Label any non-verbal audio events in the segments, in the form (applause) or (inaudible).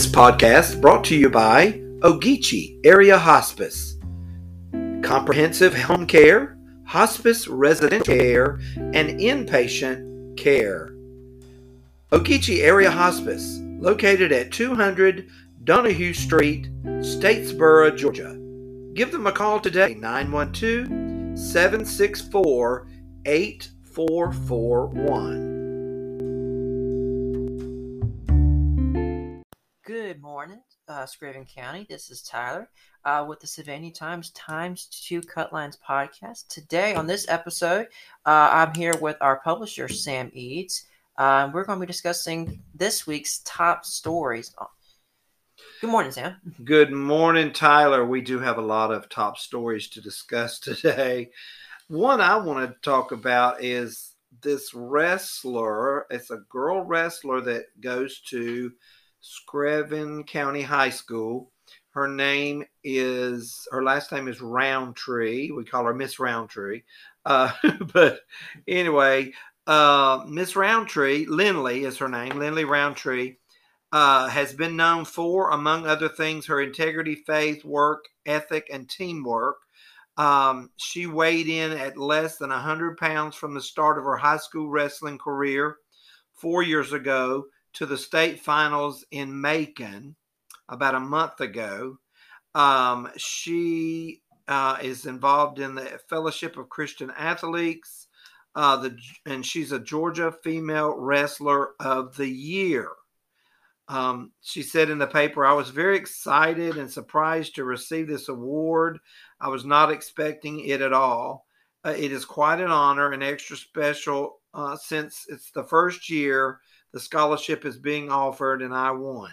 This podcast brought to you by Ogeechee Area Hospice. Comprehensive home care, hospice resident care, and inpatient care. Ogeechee Area Hospice, located at 200 Donahue Street, Statesboro, Georgia. Give them a call today, 912 764 8441. Good morning, uh, Screven County. This is Tyler uh, with the Sylvania Times Times Two Cutlines podcast. Today, on this episode, uh, I'm here with our publisher, Sam Eads. Uh, we're going to be discussing this week's top stories. Good morning, Sam. Good morning, Tyler. We do have a lot of top stories to discuss (laughs) today. One I want to talk about is this wrestler. It's a girl wrestler that goes to Screven County High School. Her name is her last name is Roundtree. We call her Miss Roundtree. Uh, (laughs) but anyway, uh, Miss Roundtree, Lindley is her name. Lindley Roundtree uh, has been known for, among other things, her integrity, faith, work ethic, and teamwork. Um, she weighed in at less than 100 pounds from the start of her high school wrestling career four years ago to the state finals in Macon about a month ago. Um, she uh, is involved in the Fellowship of Christian Athletes, uh, the, and she's a Georgia Female Wrestler of the Year. Um, she said in the paper, I was very excited and surprised to receive this award. I was not expecting it at all. Uh, it is quite an honor and extra special uh, since it's the first year the scholarship is being offered, and I won.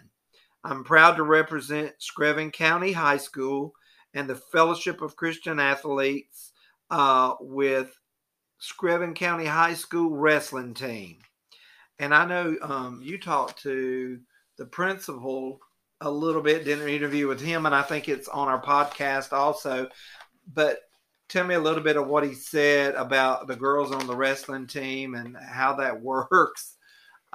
I'm proud to represent Screven County High School and the Fellowship of Christian Athletes uh, with Screven County High School wrestling team. And I know um, you talked to the principal a little bit, did an interview with him, and I think it's on our podcast also. But tell me a little bit of what he said about the girls on the wrestling team and how that (laughs) works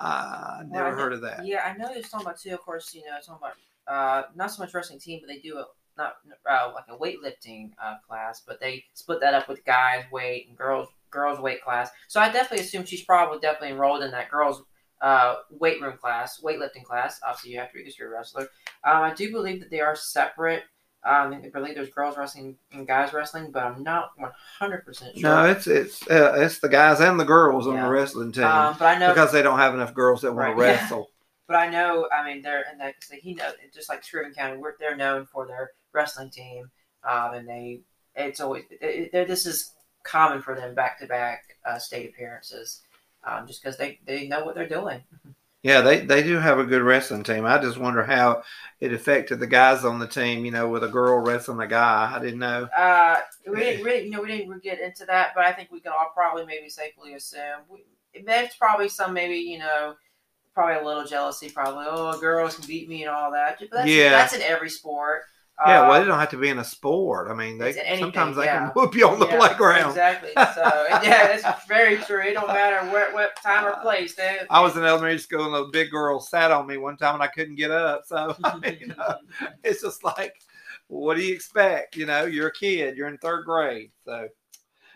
uh, never Well, heard of that. Yeah, I know they're talking about too. Of course, you know, talking about uh, not so much wrestling team, but they do a not uh, like a weightlifting uh, class, but they split that up with guys weight and girls girls weight class. So I definitely assume she's probably definitely enrolled in that girls uh, weight room class, weightlifting class. Obviously, you have to be because you're a wrestler. Um, I do believe that they are separate. Um, I believe there's girls wrestling and guys wrestling, but I'm not 100 percent sure. No, it's it's uh, it's the guys and the girls on the wrestling team um, but I know because they don't have enough girls that want Right. to wrestle. (laughs) But I know, I mean, they're and that because he know just like Screven County, we're, they're known for their wrestling team, um, and they it's always it, it, this is common for them back to back state appearances, um, just because they they know what they're doing. Yeah, they they do have a good wrestling team. I just wonder how it affected the guys on the team. You know, with a girl wrestling a guy. I didn't know. Uh, we didn't really, you know, we didn't get into that, but I think we can all probably maybe safely assume we, there's probably some maybe you know. Probably a little jealousy, probably. Oh, girls can beat me and all that. But that's, Yeah. that's in every sport. Yeah, well, Um, they don't have to be in a sport. I mean, they anything, sometimes they yeah. can whoop you on the Yeah, playground. Exactly. So (laughs) yeah, that's very true. It don't matter where, what time or place. They, I was in elementary school and a big girl sat on me one time and I couldn't get up. So I (laughs) mean, you (laughs) know, it's just like, what do you expect? You know, you're a kid, you're in third grade. So,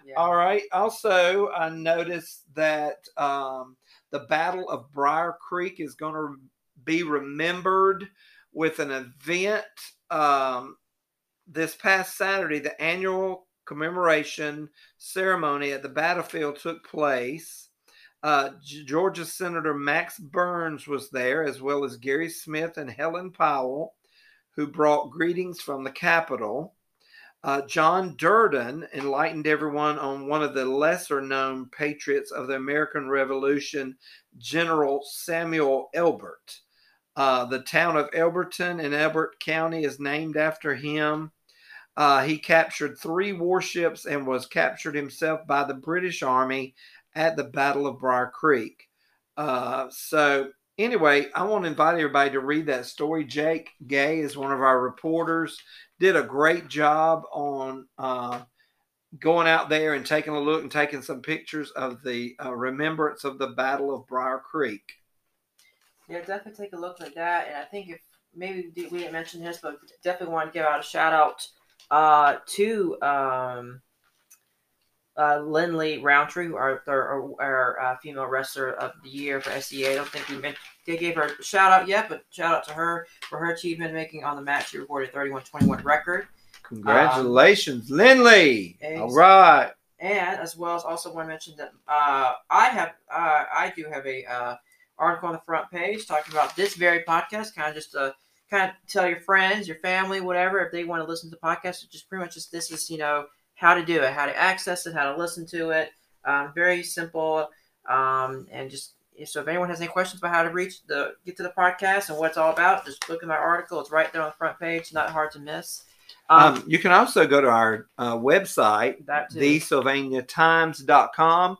yeah. all right. Also, I noticed that um, the Battle of Briar Creek is going to be remembered with an event um, this past Saturday. The annual commemoration ceremony at the battlefield took place. Uh, Georgia Senator Max Burns was there, as well as Gary Smith and Helen Powell, who brought greetings from the Capitol. Uh, John Durden enlightened everyone on one of the lesser known patriots of the American Revolution, General Samuel Elbert. Uh, the town of Elberton in Elbert County is named after him. Uh, he captured three warships and was captured himself by the British Army at the Battle of Briar Creek. Uh, so, anyway, I want to invite everybody to read that story. Jake Gay is one of our reporters, did a great job on uh, going out there and taking a look and taking some pictures of the uh, remembrance of the Battle of Briar Creek. Yeah, definitely take a look at that. And I think if maybe we didn't mention this, but definitely want to give out a shout out uh, to um, uh, Lindley Roundtree, our, our, our uh, female wrestler of the year for SCA. I don't think we meant, they gave her a shout out yet, but shout out to her for her achievement making on the match. She recorded 31 21 record. Congratulations, um, Lindley. All right. And as well as also want to mention that uh, I have uh, I do have a uh, article on the front page talking about this very podcast, kind of just to kind of tell your friends, your family, whatever, if they want to listen to the podcast. It's just pretty much just this is you know how to do it, how to access it, how to listen to it. Um, very simple, um, and just so if anyone has any questions about how to reach the get to the podcast and what it's all about, just look at my article. It's right there on the front page. Not hard to miss. Um, um, you can also go to our uh, website, thesylvaniatimes.com,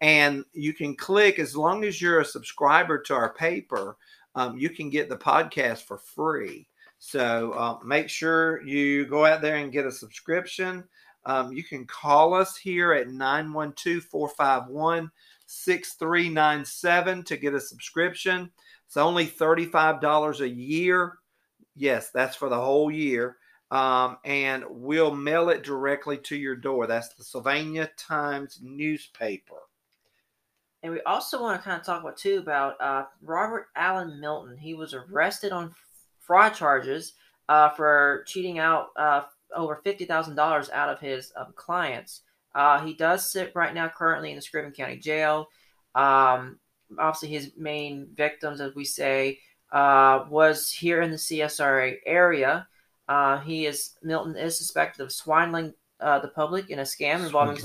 and you can click as long as you're a subscriber to our paper, um, you can get the podcast for free. So uh, make sure you go out there and get a subscription. Um, you can call us here at 912 451 6397 to get a subscription. It's only $35 a year. Yes, that's for the whole year. Um, and we'll mail it directly to your door. That's the Sylvania Times newspaper. And we also want to kind of talk about too about uh, Robert Allen Milton. He was arrested on fraud charges uh, for cheating out uh, over fifty thousand dollars out of his um, clients. Uh, he does sit right now currently in the Screven County Jail. Um, obviously, his main victims, as we say, uh, was here in the CSRA area. Uh, he is Milton is suspected of swindling the public in a scam involving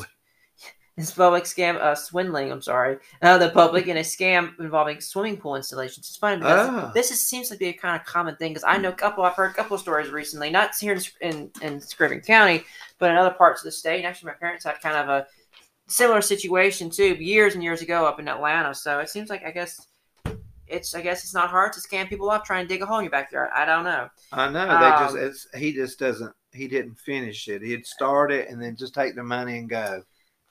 this public scam, uh, swindling. I'm sorry, uh, the public in a scam involving swimming pool installations. It's funny because oh. this is, seems to be a kind of common thing. Because I know a couple, I've heard a couple of stories recently, not here in in, in Screven County, but in other parts of the state. And actually, my parents had kind of a similar situation too, years and years ago up in Atlanta. So it seems like I guess it's I guess it's not hard to scam people up trying to dig a hole in your backyard. I don't know. I know um, they just it's, he just doesn't he didn't finish it. He'd start it and then just take the money and go.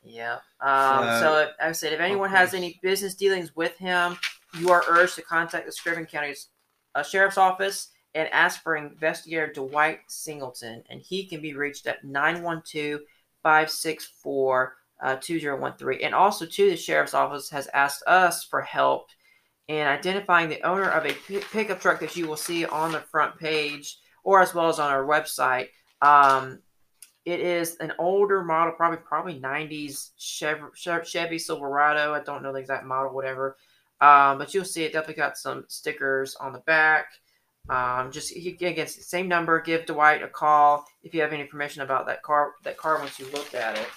Yeah. Um, so, so I said, if anyone okay. has any business dealings with him, you are urged to contact the Screven County uh, Sheriff's Office and ask for investigator Dwight Singleton, and he can be reached at 912 564 2013. And also, too, the Sheriff's Office has asked us for help in identifying the owner of a pickup truck that you will see on the front page or as well as on our website. Um, it is an older model, probably probably 90s Chevy, Silverado. I don't know the exact model, whatever. Um, but you'll see it definitely got some stickers on the back. Um, just again, same number. Give Dwight a call if you have any information about that car. That car once you looked at it.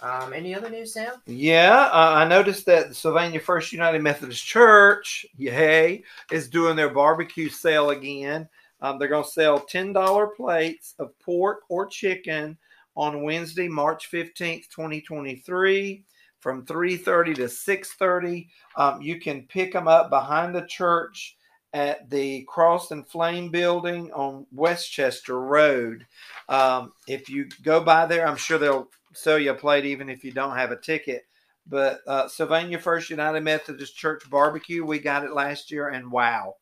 Um, any other news, Sam? Yeah, uh, I noticed that the Sylvania First United Methodist Church, yay, is doing their barbecue sale again. Um, they're going to sell $10 plates of pork or chicken on Wednesday, March 15th, 2023 from 3.30 to 6.30. Um, you can pick them up behind the church at the Cross and Flame building on Westchester Road. Um, if you go by there, I'm sure they'll sell you a plate even if you don't have a ticket. But uh, Sylvania First United Methodist Church barbecue, we got it last year, and wow,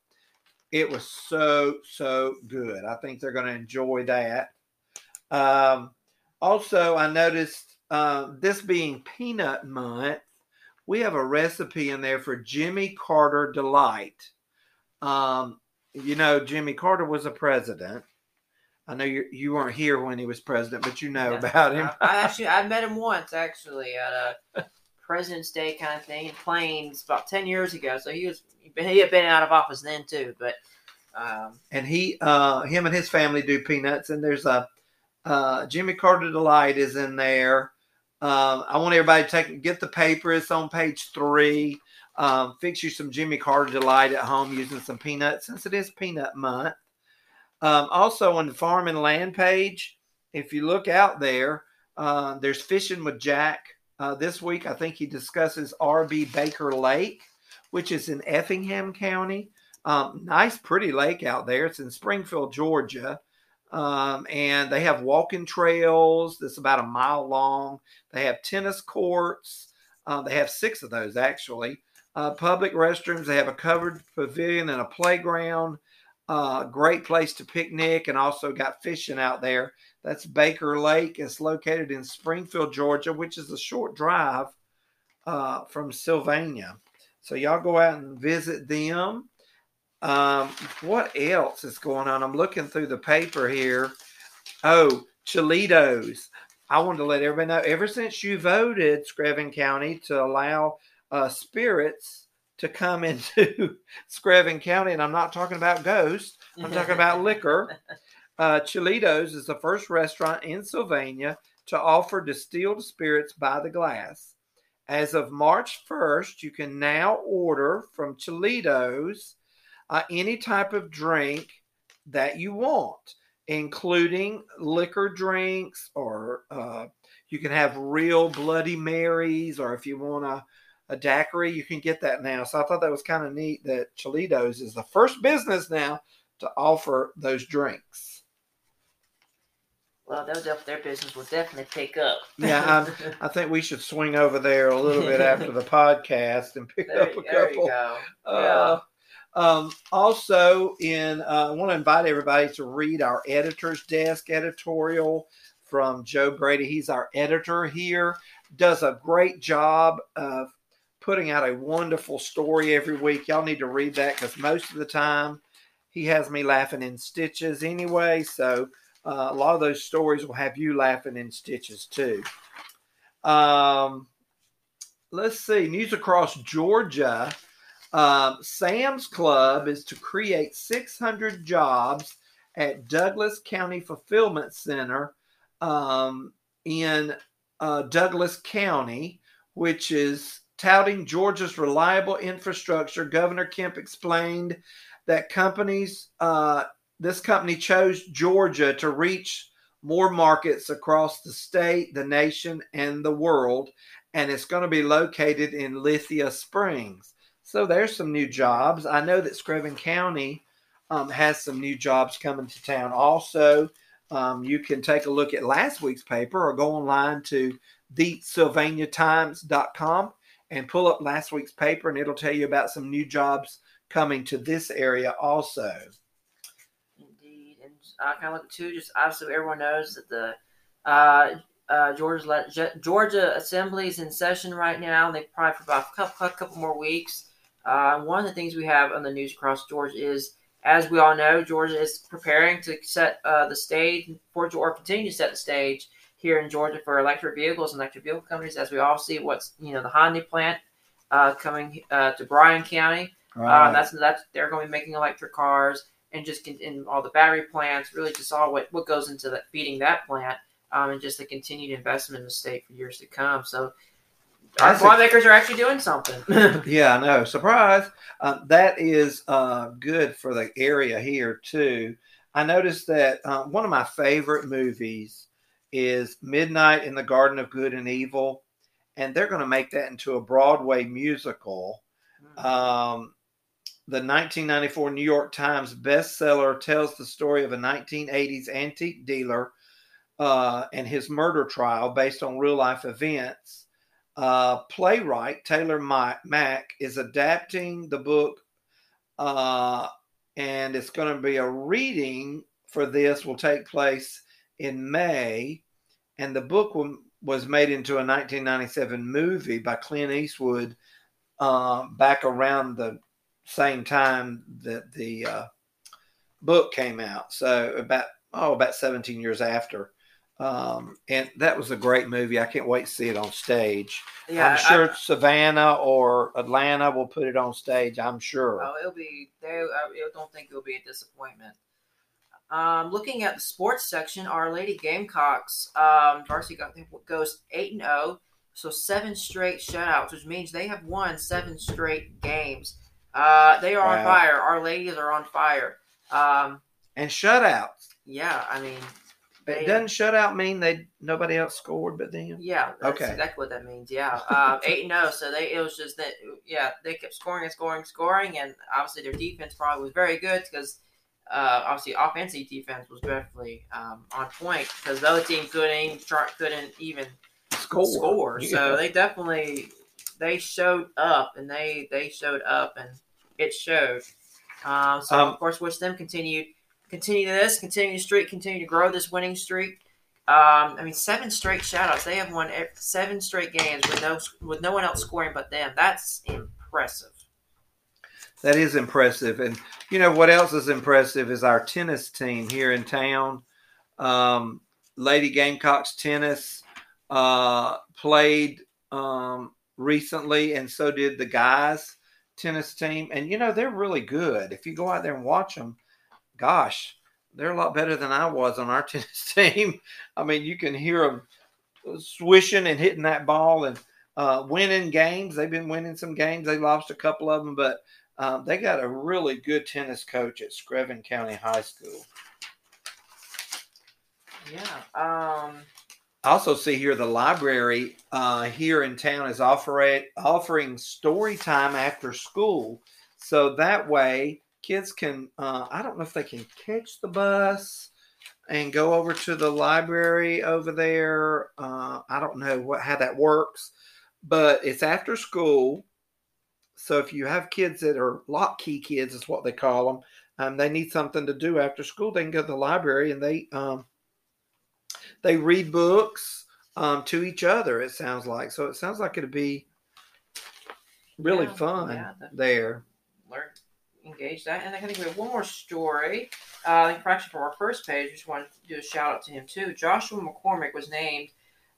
it was so so good. I think they're going to enjoy that. Um, also, I noticed uh, this being Peanut Month, we have a recipe in there for Jimmy Carter Delight. Um, you know, Jimmy Carter was a president. I know you you weren't here when he was president, but you know yeah. about him. I, I, actually I met him once actually at a President's Day kind of thing in Plains about ten years ago. So he was he had been out of office then too, but um, and he, uh, him and his family do peanuts. And there's a uh, Jimmy Carter Delight is in there. Um, I want everybody to take get the paper. It's on page three. Um, fix you some Jimmy Carter Delight at home using some peanuts since it is Peanut Month. Um, also on the farm and land page, if you look out there, uh, there's fishing with Jack. Uh, this week, I think he discusses R.B. Baker Lake, which is in Effingham County. Um, nice, pretty lake out there. It's in Springfield, Georgia. Um, and they have walking trails that's about a mile long. They have tennis courts. Uh, they have six of those actually. Uh, public restrooms. They have a covered pavilion and a playground. Uh, great place to picnic and also got fishing out there. That's Baker Lake. It's located in Springfield, Georgia, which is a short drive uh, from Sylvania. So y'all go out and visit them. Um, what else is going on? I'm looking through the paper here. Oh, Cholitos. I wanted to let everybody know ever since you voted Screven County to allow uh, spirits to come (laughs) into Screven County, and I'm not talking about ghosts, I'm talking about liquor. (laughs) Uh, Cholitos is the first restaurant in Sylvania to offer distilled spirits by the glass. As of March 1st, you can now order from Cholitos uh, any type of drink that you want, including liquor drinks, or uh, you can have real Bloody Marys, or if you want a, a daiquiri, you can get that now. So I thought that was kind of neat that Cholitos is the first business now to offer those drinks. Well, they'll def- their business will definitely pick up. Yeah, I think we should swing over there a little bit after the (laughs) podcast and pick there, up a there you couple. go. Uh, um, also, in uh, I want to invite everybody to read our editor's desk editorial from Joe Brady. He's our editor here. Does a great job of putting out a wonderful story every week. Y'all need to read that because most of the time he has me laughing in stitches anyway. So uh, a lot of those stories will have you laughing in stitches too. Um, let's see. News across Georgia. Um, Sam's Club is to create 600 jobs at Douglas County Fulfillment Center um, in uh, Douglas County, which is touting Georgia's reliable infrastructure. Governor Kemp explained that companies, uh, this company chose Georgia to reach more markets across the state, the nation, and the world, and it's going to be located in Lithia Springs. So there's some new jobs. I know that Screven County um, has some new jobs coming to town. Also, um, you can take a look at last week's paper or go online to thesylvaniatimes.com and pull up last week's paper, and it'll tell you about some new jobs coming to this area also. I kind of look at too. Just obviously, everyone knows that the uh, uh, Georgia's le- Ge- Georgia Assembly is in session right now. And they probably for about a couple, couple more weeks. Uh, one of the things we have on the news across Georgia is, as we all know, Georgia is preparing to set uh, the stage for or continue to set the stage here in Georgia for electric vehicles and electric vehicle companies. As we all see, what's you know the Hyundai plant uh, coming uh, to Bryan County. Uh, that's that's they're going to be making electric cars and just in all the battery plants. Really, just all what what goes into that feeding that plant, um, and just the continued investment in the state for years to come. So. Our That's car a- makers are actually doing something. (laughs) (laughs) yeah, I know. Surprise. Uh, that is uh, good for the area here, too. I noticed that uh, one of my favorite movies is Midnight in the Garden of Good and Evil, and they're going to make that into a Broadway musical. Um, the 1994 New York Times bestseller tells the story of a 1980s antique dealer uh, and his murder trial based on real life events. Uh, playwright Taylor Ma- Mac is adapting the book, uh, and it's going to be a reading for this will take place in May, and the book wa- was made into a 1997 movie by Clint Eastwood uh, back around the same time that the uh, book came out. So about oh about 17 years after. Um, and that was a great movie. I can't wait to see it on stage. yeah, I'm I- sure Savannah or Atlanta will put it on stage. I'm sure. Oh, it'll be. They, I don't think it'll be a disappointment. Um, looking at the sports section, Our Lady Gamecocks um, varsity go- goes eight and zero, so seven straight shutouts, which means they have won seven straight games. Uh, they are on fire. Our ladies are on fire. Um, And shutouts. yeah, I mean, they, Doesn't shutout mean they nobody else scored but them? Yeah, that's Okay. exactly what that means. Yeah, um, (laughs) eight and zero. So they it was just that. Yeah, they kept scoring and scoring, scoring, and obviously their defense probably was very good because uh, obviously offensive defense was definitely um, on point because the other team couldn't couldn't even Score. score. So they definitely they showed up and they they showed up and it showed. Um, so Um, of course, wish them continue continue this, continue the streak, continue to grow this winning streak. Um, I mean, seven straight shoutouts. They have won seven straight games with no with no one else scoring but them. That's impressive. That is impressive. And you know what else is impressive is our tennis team here in town. Um, Lady Gamecocks tennis uh, played um, recently, and so did the guys tennis team. And you know they're really good. If you go out there and watch them, gosh, they're a lot better than I was on our (laughs) tennis team. I mean, you can hear them swishing and hitting that ball and uh, winning games. They've been winning some games. They lost a couple of them, but um, they got a really good tennis coach at Screven County High School. Yeah. Um, Also see here the library uh, here in town is offering offering story time after school, so that way kids can. Uh, I don't know if they can catch the bus and go over to the library over there. Uh, I don't know what how that works, but it's after school. So if you have kids that are lock key kids, is what they call them, um, they need something to do after school. They can go to the library and they um, they read books um, to each other. It sounds like so. It sounds like it'd be really Yeah, fun yeah, the- there. learn engage that. And I think we have one more story. Uh, I think actually from our first page, just wanted to do a shout out to him too. Joshua McCormick was named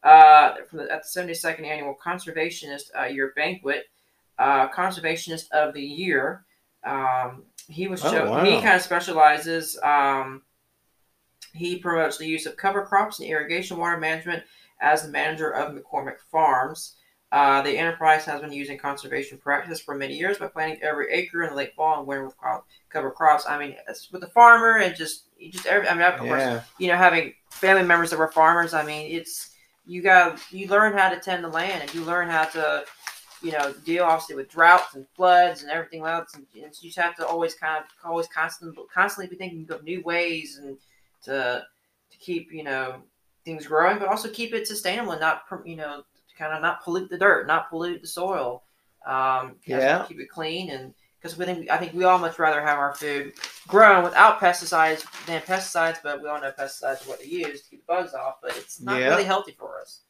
uh, from the, at the 72nd annual Conservationist uh, Year Banquet, uh, Conservationist of the Year. Um, he was Oh, wow. he kind of specializes. Um, he promotes the use of cover crops and irrigation water management as the manager of McCormick Farms. Uh, the enterprise has been using conservation practice for many years by planting every acre in the late fall and winter with crop, cover crops. I mean, it's with the farmer and just you just every. I mean, of course, Yeah, you know, having family members that were farmers. I mean, it's you got you learn how to tend the land and you learn how to, you know, deal obviously with droughts and floods and everything else. And, and you just have to always kind of always constantly constantly be thinking of new ways and to to keep you know things growing, but also keep it sustainable and not you know kind of not pollute the dirt, not pollute the soil. Um, you have to Yeah. keep it clean and because we think I think we all much rather have our food grown without pesticides than pesticides, but we all know pesticides are what they use to keep the bugs off, but it's not Yeah. really healthy for us.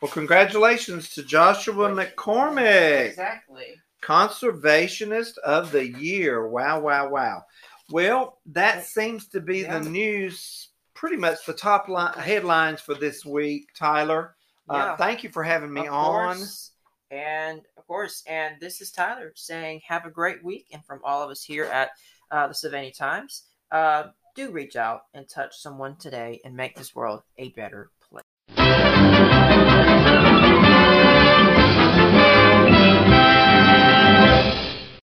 Well, congratulations to Joshua McCormick, Exactly. Conservationist of the Year. Wow, wow, wow. Well, that seems to be Yeah. the news, pretty much the top line, headlines for this week, Tyler. Uh, thank you for having me Of on. course. And of course, and this is Tyler saying, "Have a great week." And from all of us here at uh, the Sylvania Times, uh, do reach out and touch someone today and make this world a better place.